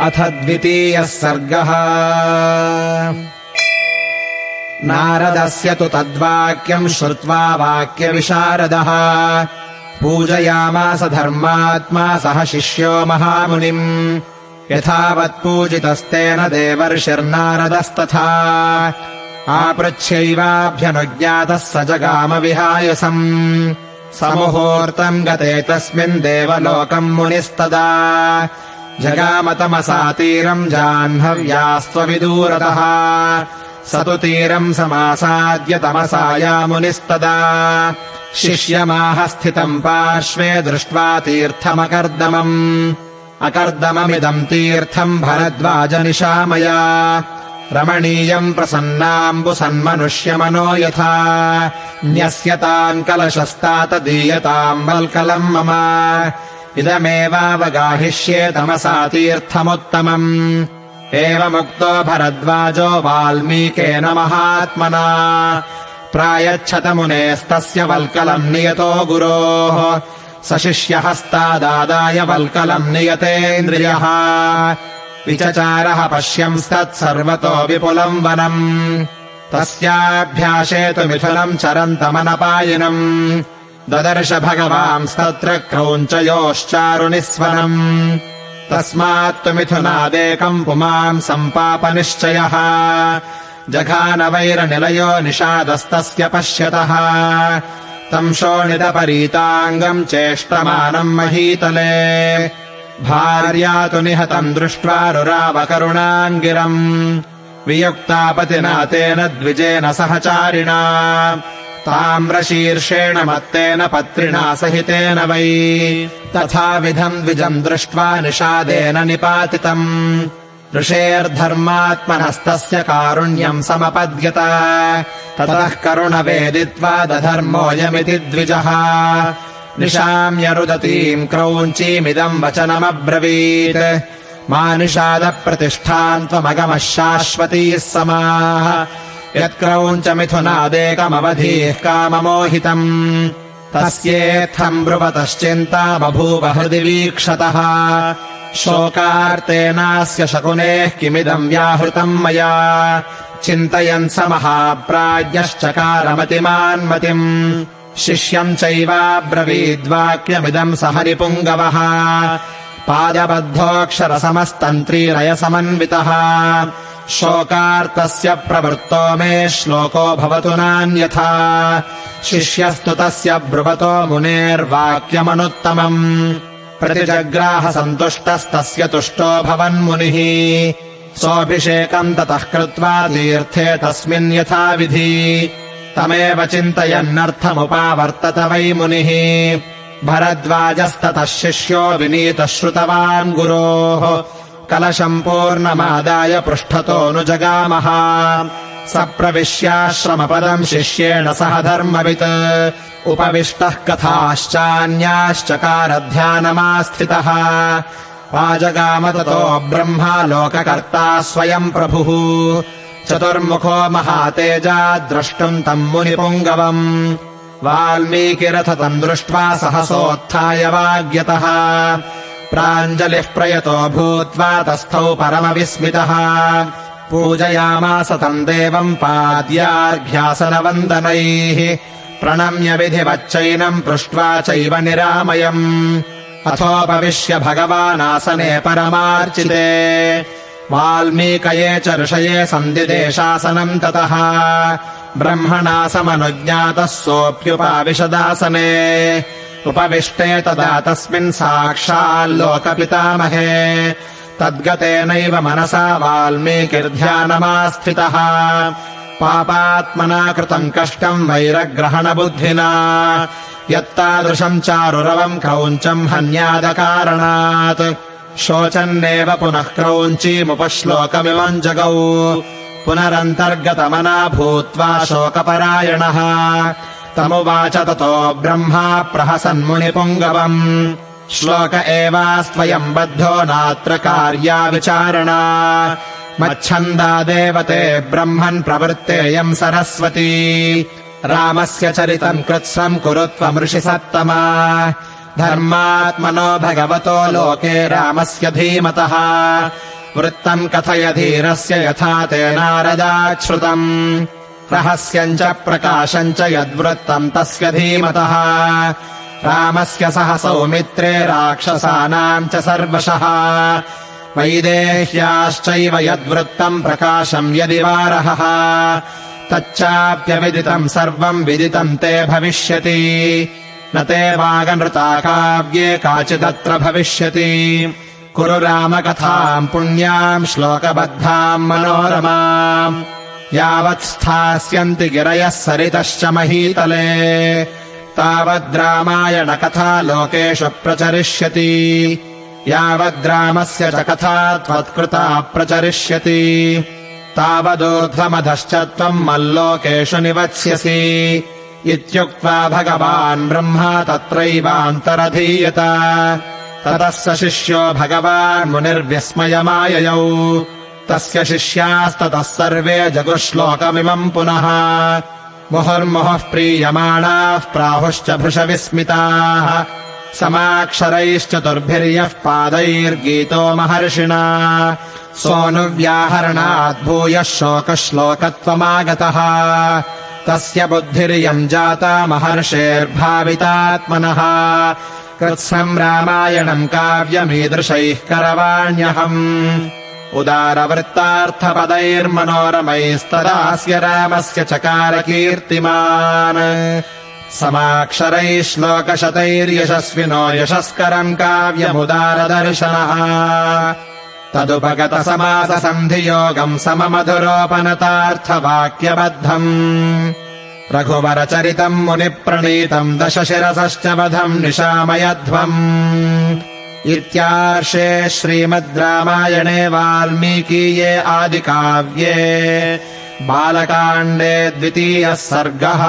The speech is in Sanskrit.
अथ द्वितीयः सर्गः। नारदस्य तु तद्वाक्यम् श्रुत्वा वाक्यविशारदः। पूजयामास धर्मात्मा सह शिष्यो महामुनिम्। यथावत्पूजितस्तेन देवर्षिर्नारदस्तथा। आपृच्छ्यैवाभ्यनुज्ञातः स जगामविहायसम्। समुहूर्तम् गते तस्मिन् देवलोकम् मुनिस्तदा जगामतमसातीरम् जाह्नव्यास्त्वविदूरतः। स तु तीरम् समासाद्य तमसायामुनिस्तदा शिष्यमाह स्थितम् पार्श्वे दृष्ट्वा तीर्थमकर्दमम्। अकर्दममिदम् तीर्थम् भरद्वाजनिशामया। रमणीयम् प्रसन्नाम्बुसन्मनुष्यमनो यथा। न्यस्यताम् कलशस्तात दीयताम् वल्कलम् मम इदमेवावगाहिष्ये तमसा तीर्थमुत्तमम्। एवमुक्तो भरद्वाजो वाल्मीकेन महात्मना। प्रायच्छतमुनेस्तस्य वल्कलम् नियतो गुरोः। स शिष्यहस्तादादाय वल्कलम् नियतेन्द्रियः। विचचारः पश्यंस्तत्सर्वतो विपुलम् वनम्। तस्याभ्यासे तु मिथुनम् चरन्तमनपायिनम् ददर्श भगवांस्तत्र क्रौञ्चयोश्चारुनिस्वनम्। तस्मात्तु मिथुनादेकम् पुमाम् सम्पापनिश्चयः। जघानवैरनिलयो निषादस्तस्य पश्यतः। तम् शोणितपरीताङ्गम् चेष्टमानम् महीतले। भार्या तु निहतम् दृष्ट्वा रुरावकरुणाङ्गिरम्। वियुक्तापतिना तेन द्विजेन सहचारिणा ताम्रशीर्षेण मत्तेन पत्रिणा सहितेन वै। तथाविधम् द्विजम् दृष्ट्वा निषादेन निपातितम्। ऋषेर्धर्मात्मनस्तस्य कारुण्यम् समपद्यत। ततः करुणवेदित्वा दधर्मोऽयमिति द्विजः। निशाम्यरुदतीम् क्रौञ्चीमिदम् वचनमब्रवीत्। मा निषादप्रतिष्ठाम् त्वमगमः शाश्वतीः समाः यत्क्रौञ्चमिथुनादेकमवधीः काममोहितम्। तस्येत्थम् ब्रुवतश्चिन्ता बभूव हृदि वीक्षतः। शोकार्तेनास्य शकुनेः किमिदम् व्याहृतम् मया। चिन्तयन् स महाप्राज्ञश्चकारमतिमान्मतिम्। शिष्यम् चैवाब्रवीद्वाक्यमिदम् स हरिपुङ्गवः। पादबद्धोऽक्षरसमस्तन्त्रीरयसमन्वितः शोकार्तस्य प्रवृत्तो मे श्लोको भवतु नान्यथा। शिष्यस्तु तस्य ब्रुवतो मुनेर्वाक्यमनुत्तमम्। प्रतिजग्राहसन्तुष्टस्तस्य तुष्टो भवन्मुनिः। सोऽभिषेकम् ततः कृत्वा तीर्थे तस्मिन् यथाविधि। तमेव चिन्तयन्नर्थमुपावर्तत वै मुनिः। भरद्वाजस्ततः शिष्यो विनीतः श्रुतवान् गुरोः कलशम् पूर्णमादाय पृष्ठतोऽनुजगामः स प्रविश्याश्रमपदम् शिष्येण सह धर्मवित्। उपविष्टः कथाश्चान्याश्चकारध्यानमास्थितः। वाजगाम ततो ब्रह्मा लोककर्ता स्वयम् प्रभुः। चतुर्मुखो महातेजा द्रष्टुम् तम् मुनिपुङ्गवम्। वाल्मीकिरथ तम् दृष्ट्वा सहसोत्थाय वाग्यतः प्राञ्जलिः प्रयतो भूत्वा तस्थौ परमविस्मितः। पूजयामास तम् देवम् पाद्यार्घ्यासनवन्दनैः। प्रणम्य विधिवच्चैनम् पृष्ट्वा चैव निरामयम्। अथोपविश्य भगवानासने परमार्चिते। वाल्मीकये च ऋषये सन्दिदेशासनम् ततः। ब्रह्मणा समनुज्ञातः सोऽप्युपाविशदासने उपविष्टे तदा तस्मिन् साक्षाल्लोकपितामहे तद्गतेनैव मनसा वाल्मीकिर्ध्यानमास्थितः। पापात्मना कृतम् कष्टम् वैरग्रहणबुद्धिना। यत्तादृशम् चारुरवम् क्रौञ्चम् हन्यादकारणात्। शोचन्नेव पुनः क्रौञ्चीमुपश्लोकमिमम् जगौ। पुनरन्तर्गतमना भूत्वा शोकपरायणः तमुवाच ततो ब्रह्मा प्रहसन्मुनिपुङ्गवम्। श्लोक एवास्त्वयम् बद्धो नात्र कार्या विचारणा मच्छन्दादेव ते ब्रह्मन् प्रवृत्तेयम् सरस्वती। रामस्य चरितम् कृत्स्नम् कुरु त्वमृषि सत्तमा धर्मात्मनो भगवतो लोके रामस्य धीमतः। वृत्तम् कथय धीरस्य यथा ते नारदाच्छ्रुतम् रहस्यम् च प्रकाशम् च यद्वृत्तम् तस्य धीमतः। रामस्य सह सौमित्रे राक्षसानाम् च सर्वशः। वैदेह्याश्चैव यद्वृत्तम् प्रकाशम् यदि वारहः। तच्चाप्यविदितम् सर्वम् विदितम् ते भविष्यति। न ते वागनृता काव्ये काचिदत्र भविष्यति। कुरु रामकथाम् पुण्याम् श्लोकबद्धाम् मनोरमाम् यावत् स्थास्यन्ति गिरयः सरितश्च महीतले। तावद्रामायणकथा लोकेषु प्रचरिष्यति। यावद्रामस्य च कथा त्वत्कृता प्रचरिष्यति। तावदूर्ध्वमधश्च त्वम् मल्लोकेषु निवत्स्यसि। इत्युक्त्वा भगवान् ब्रह्मा तत्रैवान्तरधीयत। ततः स शिष्यो भगवान् मुनिर्व्यस्मयमाययौ तस्य शिष्यास्ततः सर्वे जगुश्लोकमिमम् पुनः। मुहुर्मुहुः प्रीयमाणाः प्राहुश्च भृशविस्मिताः। समाक्षरैश्चतुर्भिर्यः पादैर्गीतो महर्षिणा। सोऽनुव्याहरणाद्भूयः शोकश्लोकत्वमागतः। तस्य बुद्धिरियम् जाता महर्षेर्भावितात्मनः। कृत्स्नम् रामायणम् काव्यमीदृशैः करवाण्यहम् उदारवृत्तार्थपदैर्मनोरमैस्तदास्य रामस्य चकार कीर्तिमान् समाक्षरैः श्लोकशतैर्यशस्विनो यशस्करम् काव्यमुदारदर्शनः। तदुपगतसमाससन्धियोगम् सममधुरोपनतार्थवाक्यबद्धम्। रघुवरचरितम् मुनिप्रणीतम् दशशिरसश्च वधम् निशामयध्वम् इत्यार्षे श्रीमद् रामायणे वाल्मीकीये आदिकाव्ये बालकाण्डे द्वितीयः सर्गः